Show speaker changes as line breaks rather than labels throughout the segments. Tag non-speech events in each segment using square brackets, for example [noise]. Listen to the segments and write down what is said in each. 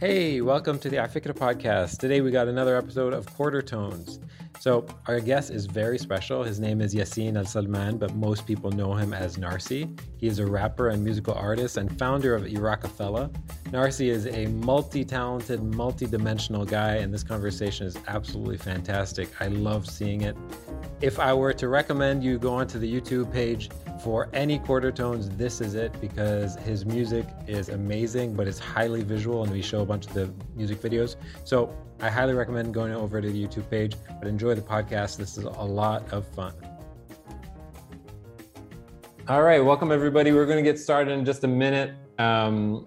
Hey, welcome to the Afikra podcast. Today we got another episode of Quarter Tones. So, our guest is very special. His name is Yassin Al Salman, but most people know him as Narcy. He is a rapper and musical artist and founder of Iraq-A-Fella. Narcy is a multi talented, multi dimensional guy, and this conversation is absolutely fantastic. I love seeing it. If I were to recommend you go onto the YouTube page for any quarter tones, this is it because his music is amazing, but it's highly visual, and we show a bunch of the music videos. So I highly recommend going over to the YouTube page, but enjoy the podcast. This is a lot of fun. All right, welcome everybody. We're going to get started in just a minute. Um,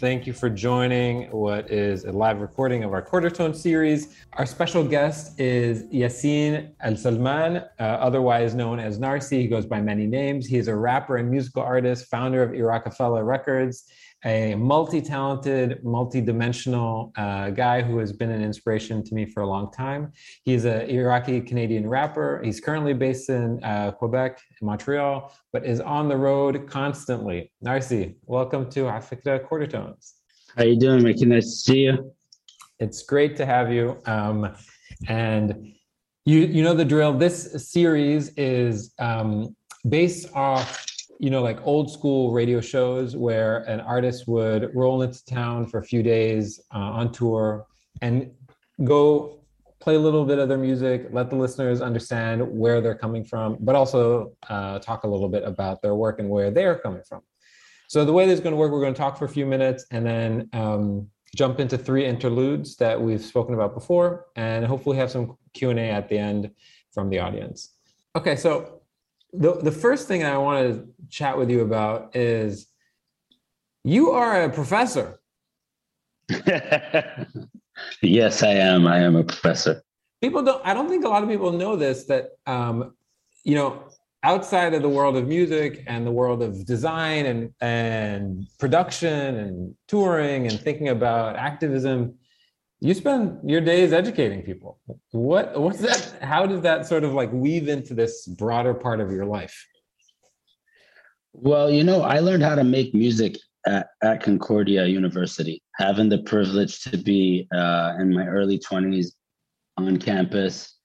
Thank you for joining what is a live recording of our quarter tone series. Our special guest is Yassin Al Salman, uh, otherwise known as Narcy. He goes by many names. He is a rapper and musical artist, founder of Iraq-A-Fella Records, a multi-talented, multi-dimensional uh, guy who has been an inspiration to me for a long time. He's an Iraqi-Canadian rapper. He's currently based in uh, Quebec, Montreal, but is on the road constantly. Narcy, welcome to Afikra Quarter Tones.
How you doing, Mikey? Nice to see you.
It's great to have you. Um, and you, you know the drill. This series is um, based off you know, like old school radio shows where an artist would roll into town for a few days uh, on tour and go play a little bit of their music, let the listeners understand where they're coming from, but also uh, talk a little bit about their work and where they're coming from. So the way this is going to work, we're going to talk for a few minutes and then um, jump into three interludes that we've spoken about before, and hopefully have some Q and A at the end from the audience. Okay, so the, the first thing I want to chat with you about is you are a professor. [laughs]
yes, I am. I am a professor.
People don't, I don't think a lot of people know this that, um, you know, outside of the world of music and the world of design and, and production and touring and thinking about activism, you spend your days educating people. What what's that how does that sort of like weave into this broader part of your life?
Well you know i learned how to make music at, at concordia university. Having the privilege to be uh, in my early 20s on campus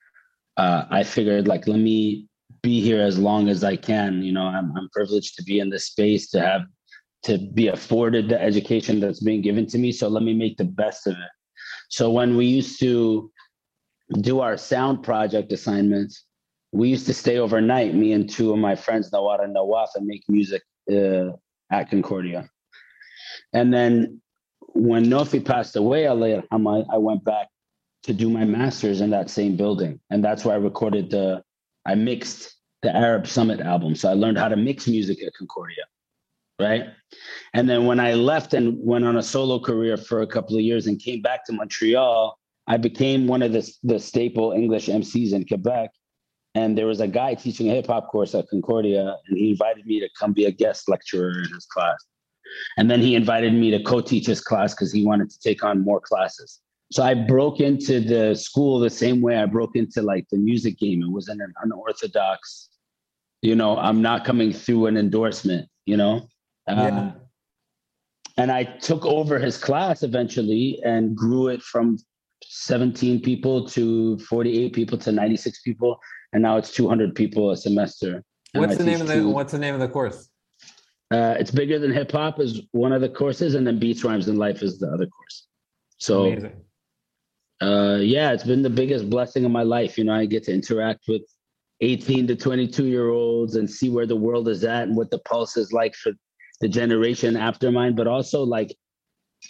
uh, i figured like let me be here as long as i can. You know I'm, I'm privileged to be in this space to have to be afforded the education that's being given to me. So let me make the best of it so when we used to do our sound project assignments, we used to stay overnight, me and two of my friends, Nawar and Nawaf, and make music uh, at Concordia. And then when Nofi passed away, I went back to do my master's in that same building. And that's where I recorded the, I mixed the Arab Summit album. So I learned how to mix music at Concordia right? And then when I left and went on a solo career for a couple of years and came back to Montreal, I became one of the, the staple English MCs in Quebec. And there was a guy teaching a hip hop course at Concordia, and he invited me to come be a guest lecturer in his class. And then he invited me to co teach his class because he wanted to take on more classes. So I broke into the school the same way I broke into like the music game. It was an unorthodox, you know, I'm not coming through an endorsement, you know? Um, yeah. And I took over his class eventually and grew it from 17 people to 48 people to 96 people, and now it's 200 people a semester.
What's the name of the two, What's the name of the course?
Uh, it's bigger than hip hop is one of the courses, and then beats, rhymes, and life is the other course. So, Amazing. Uh, yeah, it's been the biggest blessing of my life. You know, I get to interact with 18 to 22 year olds and see where the world is at and what the pulse is like for the generation after mine, but also like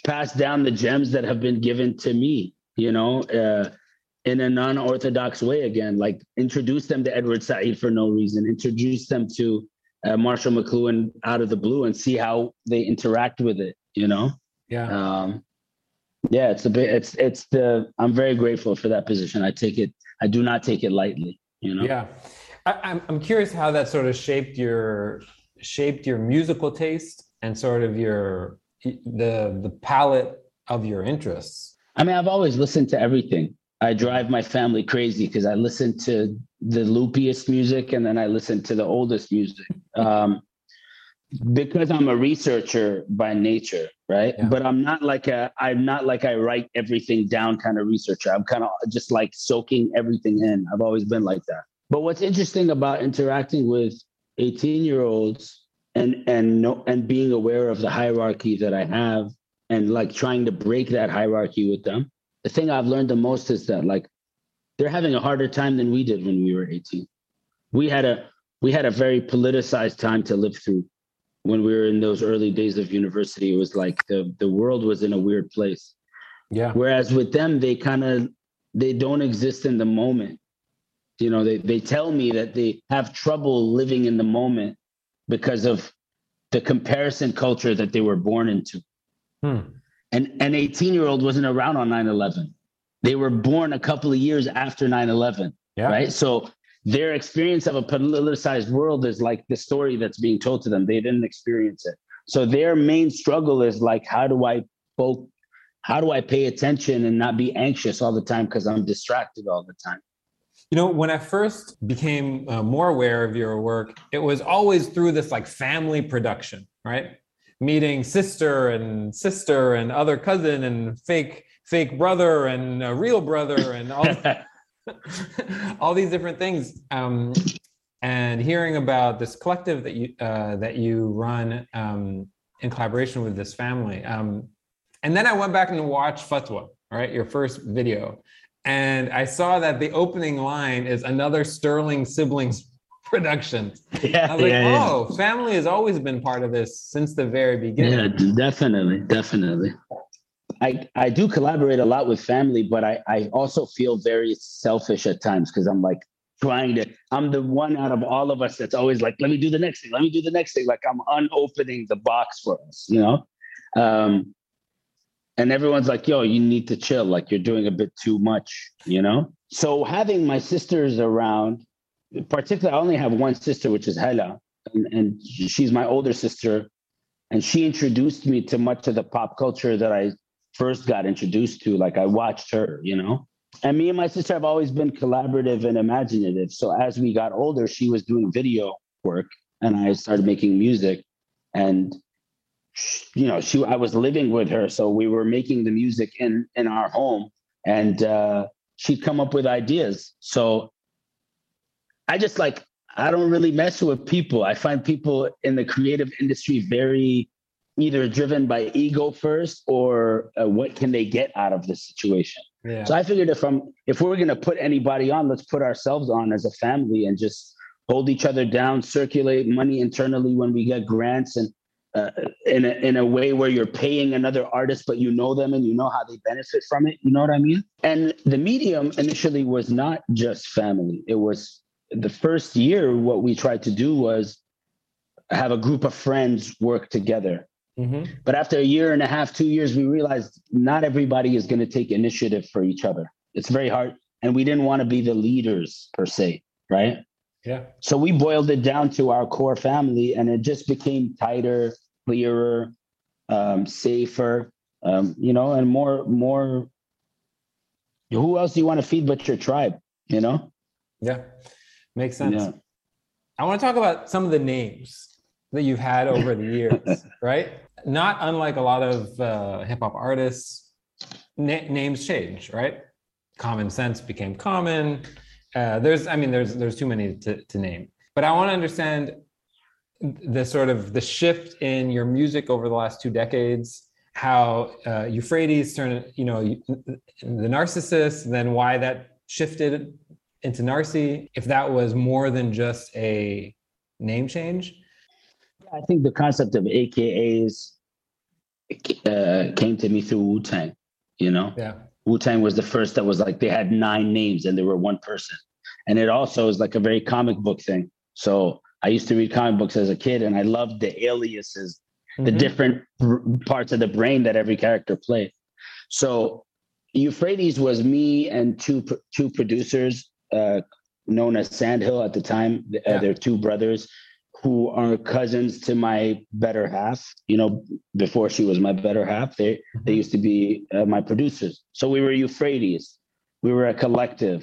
pass down the gems that have been given to me, you know, uh, in a non-orthodox way again, like introduce them to Edward Said for no reason, introduce them to uh, Marshall McLuhan out of the blue and see how they interact with it, you know?
Yeah.
Um, yeah, it's a bit, it's, it's the, I'm very grateful for that position. I take it, I do not take it lightly, you know?
Yeah. I, I'm, I'm curious how that sort of shaped your shaped your musical taste and sort of your the the palette of your interests?
I mean, I've always listened to everything. I drive my family crazy because I listen to the loopiest music and then I listen to the oldest music. Um, because I'm a researcher by nature, right?
Yeah.
But I'm not like a I'm not like I write everything down kind of researcher. I'm kind of just like soaking everything in. I've always been like that. But what's interesting about interacting with 18 year olds and and no and being aware of the hierarchy that I have and like trying to break that hierarchy with them. The thing I've learned the most is that like they're having a harder time than we did when we were 18. We had a we had a very politicized time to live through when we were in those early days of university it was like the the world was in a weird place
yeah
whereas with them they kind of they don't exist in the moment you know they, they tell me that they have trouble living in the moment because of the comparison culture that they were born into.
Hmm.
and an 18 year old wasn't around on 9-11 they were born a couple of years after 9-11
yeah.
right? So their experience of a politicized world is like the story that's being told to them. They didn't experience it. So their main struggle is like how do i both how do i pay attention and not be anxious all the time because i'm distracted all the time
You know, when I first became uh, more aware of your work, it was always through this like family production, right? Meeting sister and sister and other cousin and fake fake brother and a real brother and all [laughs] [laughs] all these different things. Um, and hearing about this collective that you uh, that you run um, in collaboration with this family. Um, and then I went back and watched Fatwa, right? Your first video. And I saw that the opening line is another Sterling Siblings [laughs] production.
yeah,
I was like,
yeah, yeah.
oh, family has always been part of this since the very beginning.
Yeah, definitely, definitely. I I do collaborate a lot with family, but I I also feel very selfish at times because I'm like trying to. I'm the one out of all of us that's always like, let me do the next thing, let me do the next thing. Like I'm unopening the box for us, you know. Um, and everyone's like, yo, you need to chill. Like you're doing a bit too much, you know. So having my sisters around, particularly, I only have one sister, which is hella and, and she's my older sister and she introduced me to much of the pop culture that I first got introduced to. Like I watched her, you know. And me and my sister have always been collaborative and imaginative. So as we got older, she was doing video work, and I started making music. And you know, she I was living with her, so we were making the music in in our home, and uh, she'd come up with ideas. So I just like I don't really mess with people. I find people in the creative industry very either driven by ego first or uh, what can they get out of the situation.
Yeah.
So I figured if I'm if we're gonna put anybody on, let's put ourselves on as a family and just hold each other down, circulate money internally when we get grants and uh, in a in a way where you're paying another artist, but you know them and you know how they benefit from it. You know what I mean? And the medium initially was not just family. It was the first year. What we tried to do was have a group of friends work together.
Mhm.
But after a year and a half, two years, we realized not everybody is going to take initiative for each other. It's very hard. And we didn't want to be the leaders per se, right?
Yeah.
So we boiled it down to our core family and it just became tighter, clearer, um, safer, um, you know, and more, more. Who else do you want to feed but your tribe, you know?
Yeah. Makes sense.
Yeah.
I want to talk about some of the names that you've had over the years, [laughs] right? Not unlike a lot of uh, hip hop artists, na- names change, right? Common sense became common. Uh, there's, I mean, there's there's too many to, to name, but I want to understand the sort of the shift in your music over the last two decades. How uh, Euphrates turned, you know, the narcissist, then why that shifted into Narcy, if that was more than just a name change.
I think the concept of AKAs uh, came to me through Wu Tang, you know?
Yeah.
Wu Tang was the first that was like they had nine names and they were one person. And it also is like a very comic book thing. So I used to read comic books as a kid and I loved the aliases, the
Mhm.
different parts of the brain that every character played. So Euphrates was me and two two producers uh, known as Sandhill at the time. Uh,
Yeah.
They're two brothers who are cousins to my better half. You know, before she was my better half, they they
Mhm.
used to be uh, my producers. So we were Euphrates. We were a collective.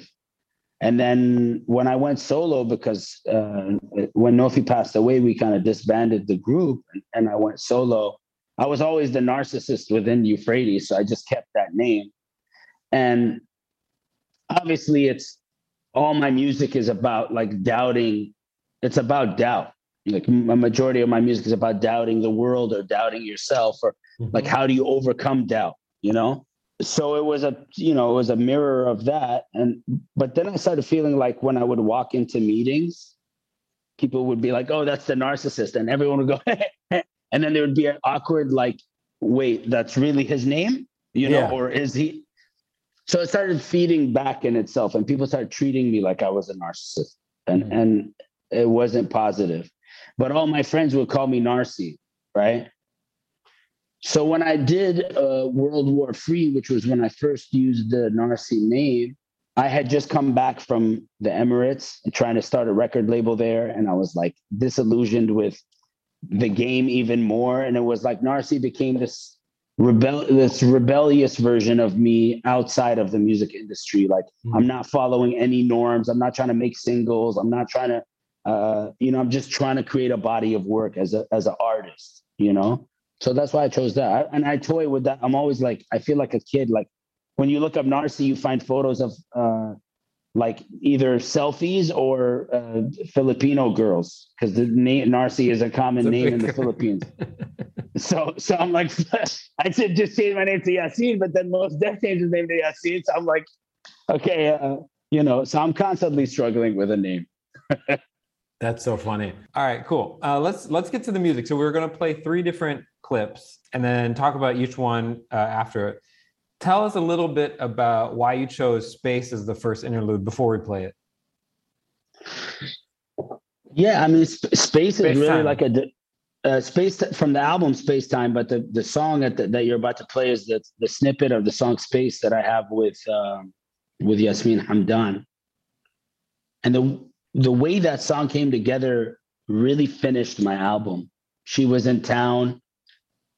And then when I went solo, because uh, when Nofi passed away, we kind of disbanded the group and, and I went solo. I was always the narcissist within Euphrates, so I just kept that name. And obviously, it's all my music is about like doubting. It's about doubt. Like a majority of my music is about doubting the world or doubting yourself, or mm-hmm. like how do you overcome doubt? You know, so it was a you know it was a mirror of that. And but then i started feeling like when i would walk into meetings people would be like oh that's the narcissist and everyone would go [laughs] and then there would be an awkward like wait that's really his name? You know yeah. or is he? So it started feeding back in itself and people started treating me like i was a narcissist and mm-hmm. and it wasn't positive. But all my friends would call me narcy right so when I did uh, World War Free, which was when I first used the Narcy name, I had just come back from the Emirates and trying to start a record label there, and I was like disillusioned with the game even more. And it was like Narcy became this rebel this rebellious version of me outside of the music industry. Like mm-hmm. I'm not following any norms. I'm not trying to make singles. I'm not trying to, uh, you know, I'm just trying to create a body of work as a as an artist. You know. So that's why I chose that. I, and I toy with that. I'm always like, I feel like a kid. Like when you look up Narcy, you find photos of uh, like either selfies or uh, Filipino girls because the name Narcy is a common name in the Philippines. [laughs] so, so I'm like, [laughs] I should just change my name to Yasin, but then Mos Def changes name to Yasin. So I'm like, okay, uh, you know. So I'm constantly struggling with a name. [laughs]
That's so funny. All right, cool. Uh, let's let's get to the music. So we're gonna play three different clips and then talk about each one uh, after it. Tell us a little bit about why you chose Space as the first interlude before we play it.
Yeah, I mean, Space, space is really time. like a uh, space from the album Space Time, but the the song that that you're about to play is the the snippet of the song Space that I have with um, with Yasmine Hamdan, and the the way that song came together really finished my album. She was in town.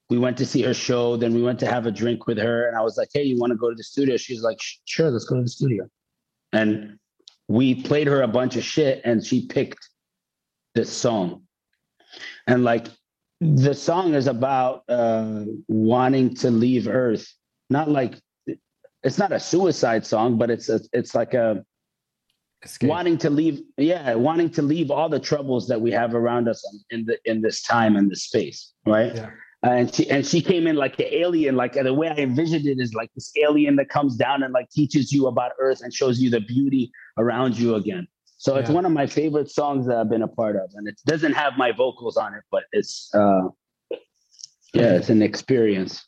We went to see her show. Then we went to have a drink with her. And I was like, hey, you want to go to the studio? She's like, sure, let's go to the studio. And we played her a bunch of shit and she picked this song. And like the song is about uh, wanting to leave Earth. Not like it's not a suicide song, but it's a, it's like a Escape. wanting to leave yeah wanting to leave all the troubles that we have around us in the in this time and this space right yeah. Uh, and she and she came in like the alien like the way i envisioned it is like this alien that comes down and like teaches you about earth and shows you the beauty around you again so it's one of my favorite songs that i've been a part of and it doesn't have my vocals on it but it's uh yeah it's an experience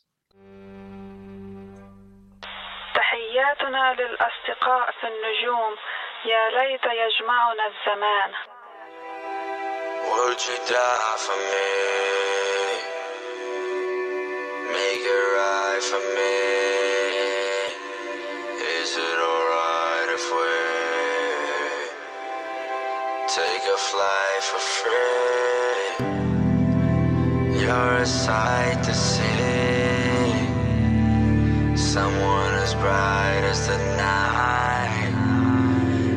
تحياتنا للأصدقاء في النجوم يا ليت يجمعنا الزمان Would you die for me? For me. Is it alright if we take a flight for free? You're a sight to see. Someone as bright as the night.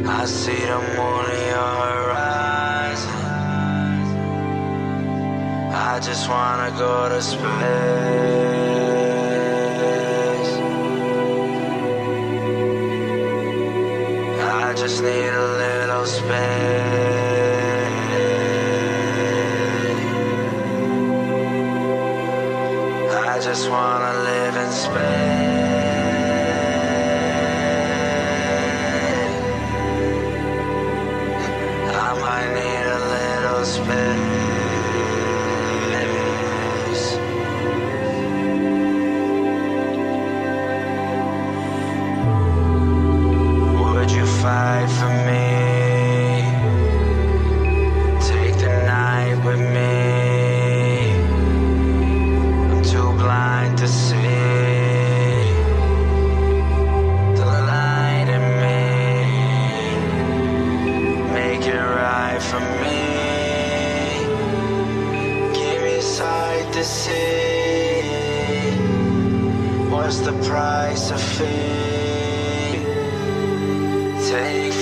I see the moon in your horizon. I just wanna go to space. Live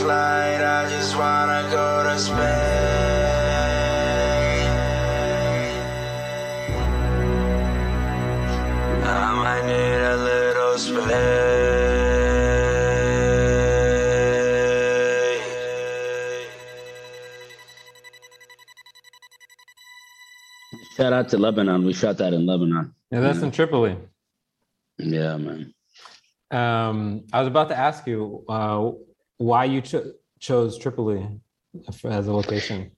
in
flight, I just wanna go to Spain. I might need a little space.
Shout out to Lebanon. We shot that in Lebanon.
Yeah, that's in Tripoli.
Yeah, man.
Um, I was about to ask you uh, why you cho- chose Tripoli as a location.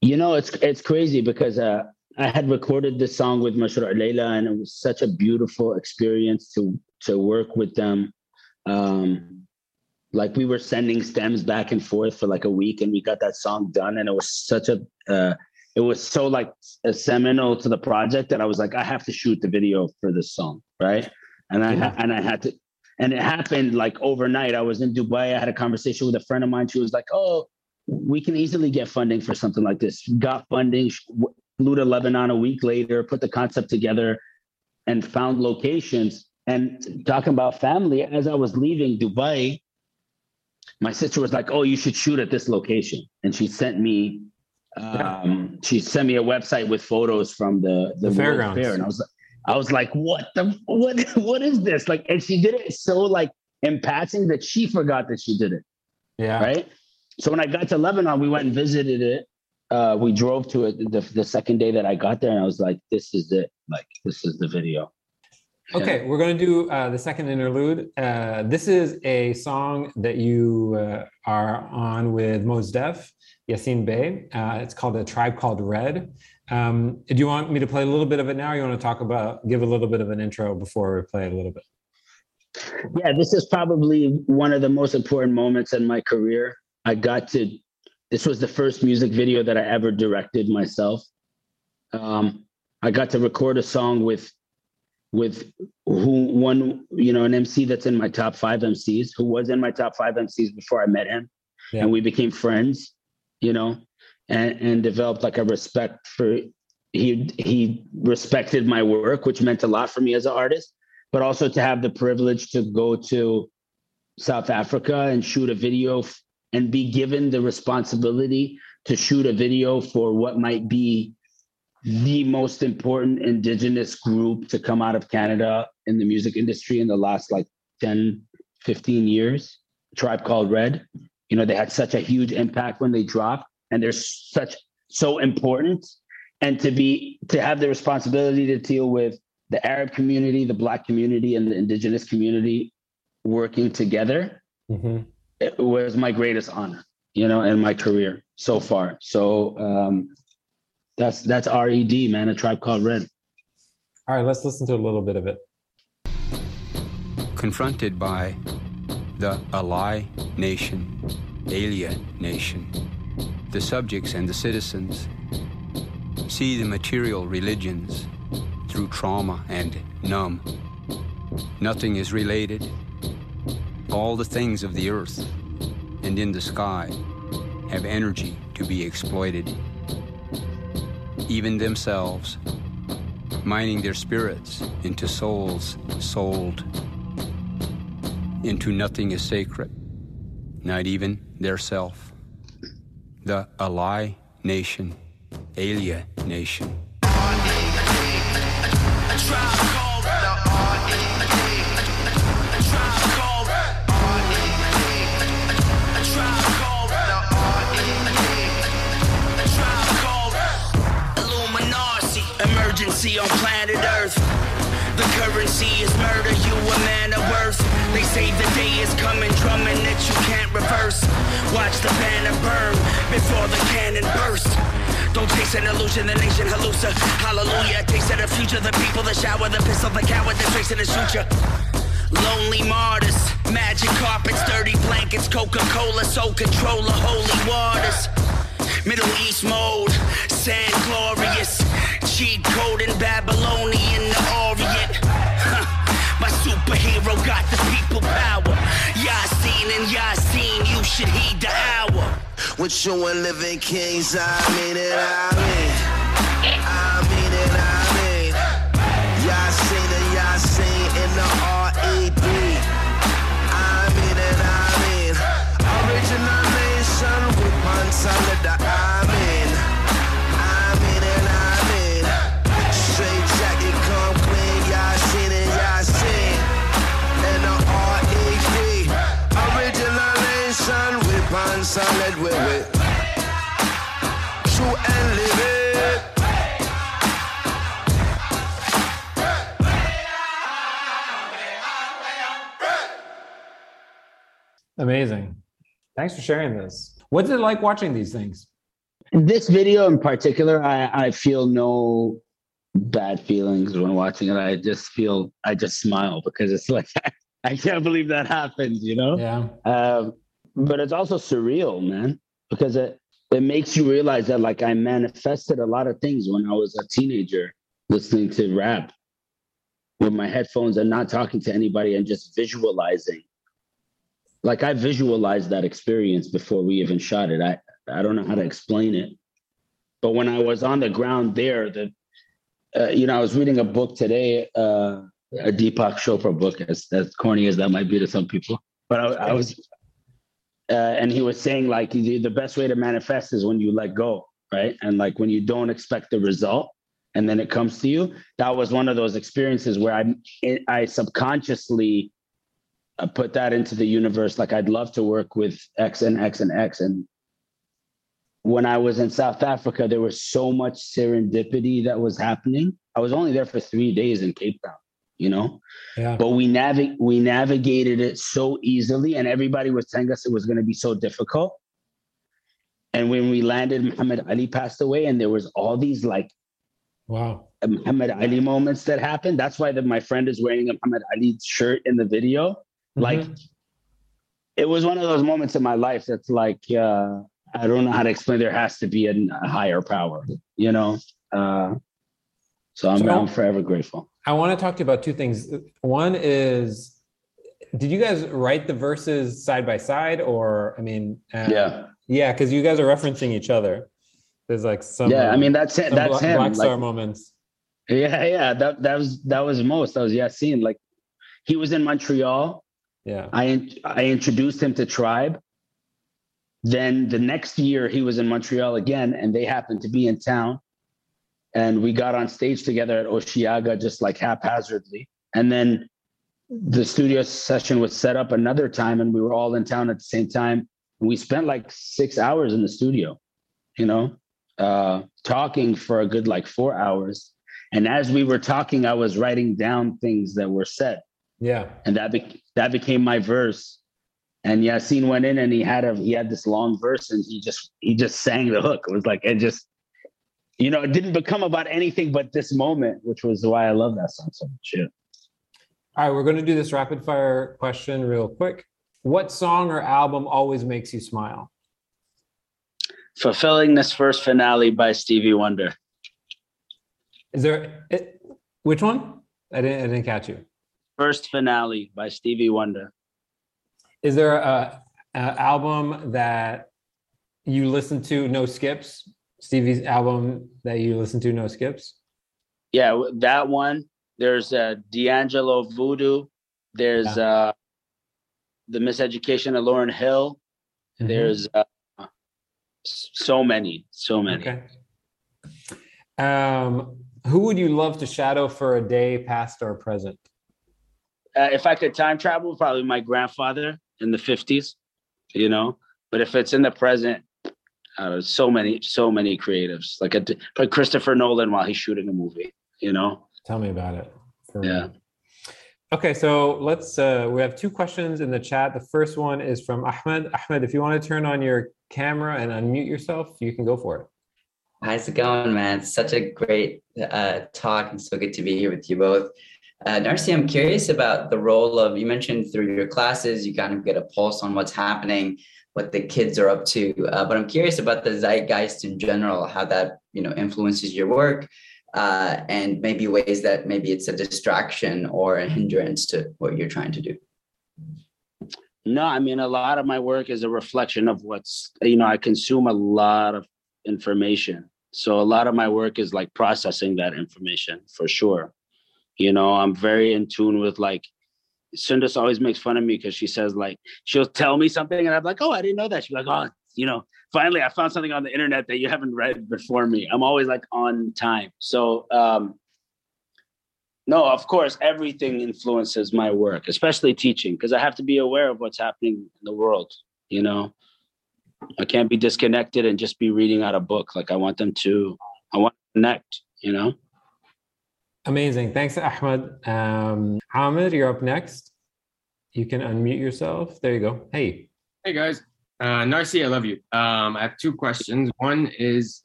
You know, it's it's crazy because uh, I had recorded this song with Mashrou' Leila, and it was such a beautiful experience to to work with them. Um, like we were sending stems back and forth for like a week, and we got that song done, and it was such a uh, it was so like a seminal to the project that I was like, I have to shoot the video for this song, right? And I
Yeah.
and I had to, and it happened like overnight. I was in Dubai. I had a conversation with a friend of mine. She was like, "Oh, we can easily get funding for something like this." Got funding, flew to Lebanon a week later, put the concept together, and found locations. And talking about family, as I was leaving Dubai, my sister was like, "Oh, you should shoot at this location," and she sent me. Um, she sent me a website with photos from the the,
The fairgrounds.
Fair, and I was like, I was like, "What the what? [laughs] What is this?" Like, and she did it so like in passing that she forgot that she did it
Yeah.
right? So when I got to Lebanon, we went and visited it. Uh, we drove to it the, the second day that I got there, and I was like, "This is it! Like, this is the video."
Okay, we're going to do uh, the second interlude. Uh, this is a song that you uh, are on with Mos Def, Yasiin Bey. Uh, it's called A Tribe Called Red. Um, do you want me to play a little bit of it now? Or you want to talk about, give a little bit of an intro before we play a little bit?
Yeah, this is probably one of the most important moments in my career. I got to. This was the first music video that I ever directed myself. Um, I got to record a song with with who one you know an MC that's in my top five MCs who was in my top five MCs before I met him,
Yeah.
and we became friends, you know, and and developed like a respect for he he respected my work, which meant a lot for me as an artist, but also to have the privilege to go to South Africa and shoot a video f- and be given the responsibility to shoot a video for what might be the most important indigenous group to come out of Canada in the music industry in the last like 10, 15 years. Tribe Called Red. You know, they had such a huge impact when they dropped, and they're such so important. And to be to have the responsibility to deal with the Arab community, the Black community, and the indigenous community working together
Mhm.
it was my greatest honor, you know, in my career so far. So um, that's that's RED, man, a tribe called Red.
All right, let's listen to a little bit of it.
confronted by the Alai nation, alien nation, the subjects and the citizens see the material religions through trauma and numb. Nothing is related. All the things of the earth and in the sky have energy to be exploited. Even themselves, mining their spirits into souls sold into nothing is sacred, not even their self. The Alai nation, Alia nation.
On planet Earth. The currency is murder, you a man of worth. They say the day is coming, drumming that you can't reverse. Watch the banner burn before the cannon burst. Don't chase an illusion, the nation hallucina. Hallelujah, taste of the future, the people, the shower, the pistol, the coward, the tracing the suture. Lonely martyrs, magic carpets, dirty blankets, Coca-Cola, soul controller, holy waters. Middle East mode, sand glorious. Cheat code in Babylonian,
With you and living kings, I mean it, I mean. I mean it, I mean. Yassine, Yassine in the R.E.B. I mean it, I mean. Original nation, we want solid with it. True and live it.
Amazing. Thanks for sharing this. What's it like watching these things?
This video in particular, I, I feel no bad feelings when watching it. I just feel I just smile because it's like [laughs] I can't believe that happened, you know?
Yeah.
Um, but it's also surreal, man, because it it makes you realize that like I manifested a lot of things when I was a teenager, listening to rap with my headphones and not talking to anybody and just visualizing. Like I visualized that experience before we even shot it. I I don't know how to explain it, but when I was on the ground there, the uh, you know I was reading a book today, uh, a Deepak Chopra book, as as corny as that might be to some people, but I, I was uh, and he was saying like the the best way to manifest is when you let go right? And like when you don't expect the result and then it comes to you. That was one of those experiences where i i subconsciously uh, put that into the universe. Like i'd love to work with x and x and x. And when i was in south africa there was so much serendipity that was happening. I was only there for three days in cape town you know
Yeah.
but we navig- we navigated it so easily and everybody was telling us it was going to be so difficult and when we landed muhammad ali passed away and there was all these like
Wow.
muhammad ali moments that happened that's why the, my friend is wearing a muhammad ali shirt in the video like
Mhm.
it was one of those moments in my life that's like uh i don't know how to explain there has to be a, a higher power you know uh so i'm,
So-
I'm forever grateful
I want to talk to you about two things. One is, did you guys write the verses side by side, or I mean, uh,
yeah
yeah, because you guys are referencing each other. There's like some,
yeah i mean that's it that's him
Black
like-
moments.
Yeah, yeah, that that was that was Mos. That was Yasiin. Like he was in Montreal.
Yeah.
I I introduced him to Tribe. Then the next year he was in Montreal again, and they happened to be in town. And we got on stage together at Osheaga just like haphazardly. And then the studio session was set up another time, and we were all in town at the same time. We spent like six hours in the studio, you know, uh, talking for a good like four hours. And as we were talking, I was writing down things that were said,
Yeah.
and that be- that became my verse. And Yasiin went in and he had a he had this long verse, and he just he just sang the hook. It was like it just, you know, it didn't become about anything but this moment, which was why I love that song so much. Yeah.
All right, we're going to do this rapid fire question real quick. What song or album always makes you smile?
Fulfillingness' First Finale by Stevie Wonder.
Is there it, which one? I didn't I didn't catch you.
First finale by Stevie Wonder.
Is there a, a album that you listen to no skips? Stevie's album that you listen to no skips?
Yeah, that one. There's uh, D'Angelo Voodoo. There's uh, the Miseducation of Lauryn Hill.
Mhm.
There's uh, so many, so many.
Okay. Um, who would you love to shadow for a day, past or present?
Uh, if I could time travel, probably my grandfather in the 50s, you know. But if it's in the present, uh, so many, so many creatives like a, like Christopher Nolan while he's shooting a movie, you know.
Tell me about it.
Yeah.
real. Okay, so let's. Uh, we have two questions in the chat. The first one is from Ahmed. Ahmed, if you want to turn on your camera and unmute yourself, you can go for it.
How's it going, man? It's such a great uh, talk and so good to be here with you both. Uh, Narcy, I'm curious about the role of, you mentioned through your classes, you kind of get a pulse on what's happening, what the kids are up to. Uh, but I'm curious about the zeitgeist in general, how that, you know, influences your work uh, and maybe ways that maybe it's a distraction or a hindrance to what you're trying to do.
No, I mean, a lot of my work is a reflection of what's, you know, I consume a lot of information. So a lot of my work is like processing that information for sure. You know, I'm very in tune with like, Sundus always makes fun of me because she says like, she'll tell me something and I'm like, oh, I didn't know that. She's like, oh, you know, finally I found something on the internet that you haven't read before me. I'm always like on time. So, um, no, of course, everything influences my work, especially teaching, because I have to be aware of what's happening in the world, you know. I can't be disconnected and just be reading out a book. Like I want them to, I want to connect, you know?
Amazing. Thanks, Ahmed. Um, Ahmed, you're up next. You can unmute yourself. There you go. Hey.
Hey guys. Uh, Narcy, I love you. Um, I have two questions. One is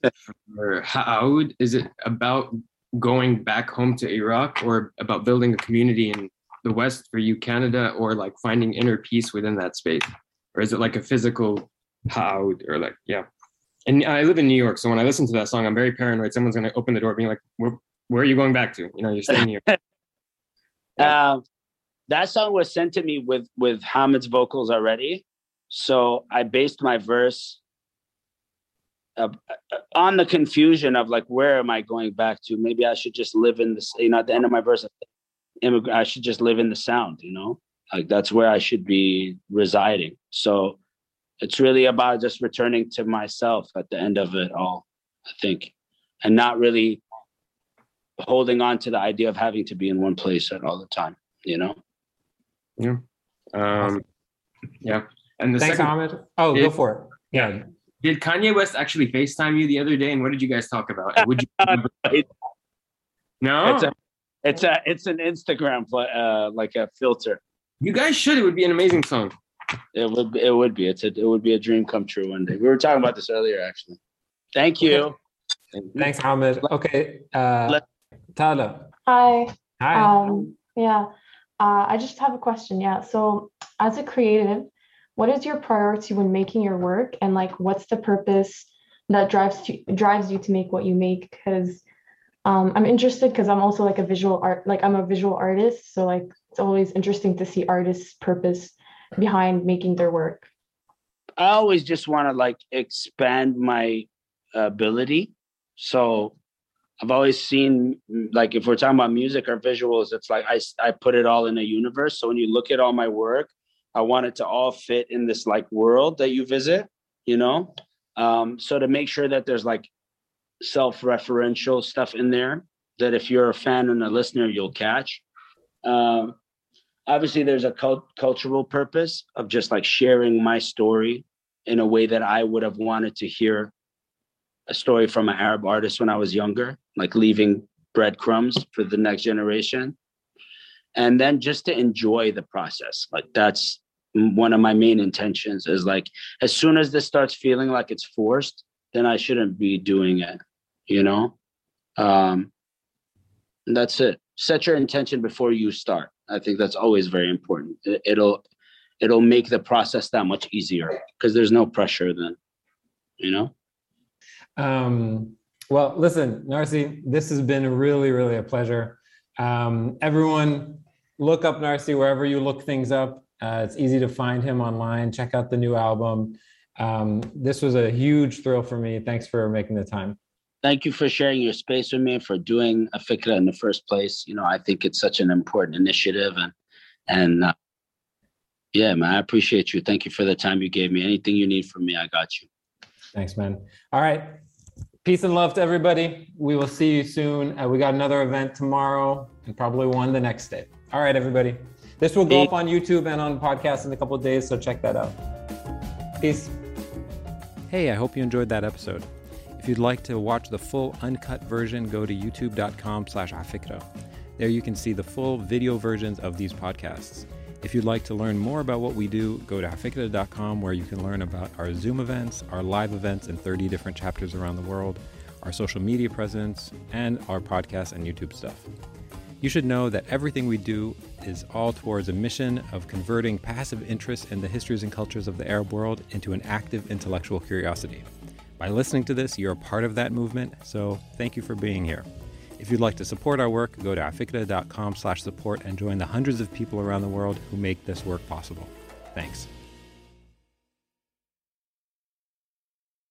for Ha'aoud. Is it about going back home to Iraq or about building a community in the West for you, Canada, or like finding inner peace within that space? Or is it like a physical Ha'aoud or like, yeah. And I live in New York. So when I listen to that song, I'm very paranoid. Someone's going to open the door being like, where, are you going back to? You know, you're staying here. [laughs]
Yeah. Um, that song was sent to me with with Hamid's vocals already. So I based my verse uh, on the confusion of like, where am I going back to? Maybe I should just live in this, you know, at the end of my verse, immigrant. I should just live in the sound, you know, like that's where I should be residing. So it's really about just returning to myself at the end of it all, I think, and not really holding on to the idea of having to be in one place at all the time, you know?
Yeah. Um, yeah. And the
Thanks,
second,
Ahmed. Oh, go for it. Yeah.
did Kanye West actually FaceTime you the other day? And what did you guys talk about? Would you? [laughs] no.
It's a, it's a, it's an Instagram, uh, like a filter.
You guys should. It would be an amazing song.
It would, be, it would be. It's a, it would be a dream come true one day. We were talking about this earlier, actually. Thank you.
Thanks, Ahmed. Okay. Uh, Tala.
Hi.
Hi.
Um, yeah. Uh, I just have a question. Yeah. So, as a creative, what is your priority when making your work, and like, what's the purpose that drives to, drives you to make what you make? Because um, I'm interested because I'm also like a visual art, like I'm a visual artist. So like, it's always interesting to see artists' purpose behind making their work.
I always just want to like expand my ability. So I've always seen like if we're talking about music or visuals, it's like I I put it all in a universe. So when you look at all my work, I want it to all fit in this like world that you visit, you know. Um, so to make sure that there's like self-referential stuff in there that if you're a fan and a listener, you'll catch. Um, obviously, there's a cult- cultural purpose of just like sharing my story in a way that I would have wanted to hear a story from an Arab artist when I was younger, like leaving breadcrumbs for the next generation. And then just to enjoy the process. Like that's one of my main intentions is like as soon as this starts feeling like it's forced, then I shouldn't be doing it, you know? Um that's it. Set your intention before you start. I think that's always very important. It, it'll it'll make the process that much easier because there's no pressure then, you know?
Um, well, listen, Narcy, this has been really, really a pleasure. Um, everyone, look up Narcy wherever you look things up. Uh, it's easy to find him online. Check out the new album. Um, this was a huge thrill for me. Thanks for making the time.
Thank you for sharing your space with me, for doing afikra in the first place. You know, I think it's such an important initiative, and and uh, yeah, man, I appreciate you. Thank you for the time you gave me. Anything you need from me, I got you.
Thanks, man. All right. Peace and love to everybody. We will see you soon. Uh, we got another event tomorrow and probably one the next day. All right, everybody. This will go up on YouTube and on podcast in a couple days, so check that out. Peace. Hey, I hope you enjoyed that episode. If you'd like to watch the full uncut version, go to youtube.com slash afikra. There you can see the full video versions of these podcasts. If you'd like to learn more about what we do, go to afikra.com where you can learn about our Zoom events, our live events in 30 different chapters around the world, our social media presence, and our podcast and YouTube stuff. You should know that everything we do is all towards a mission of converting passive interest in the histories and cultures of the Arab world into an active intellectual curiosity. By listening to this, you're a part of that movement, so thank you for being here. If you'd like to support our work, go to afikra.com slash support and join the hundreds of people around the world who make this work possible. Thanks.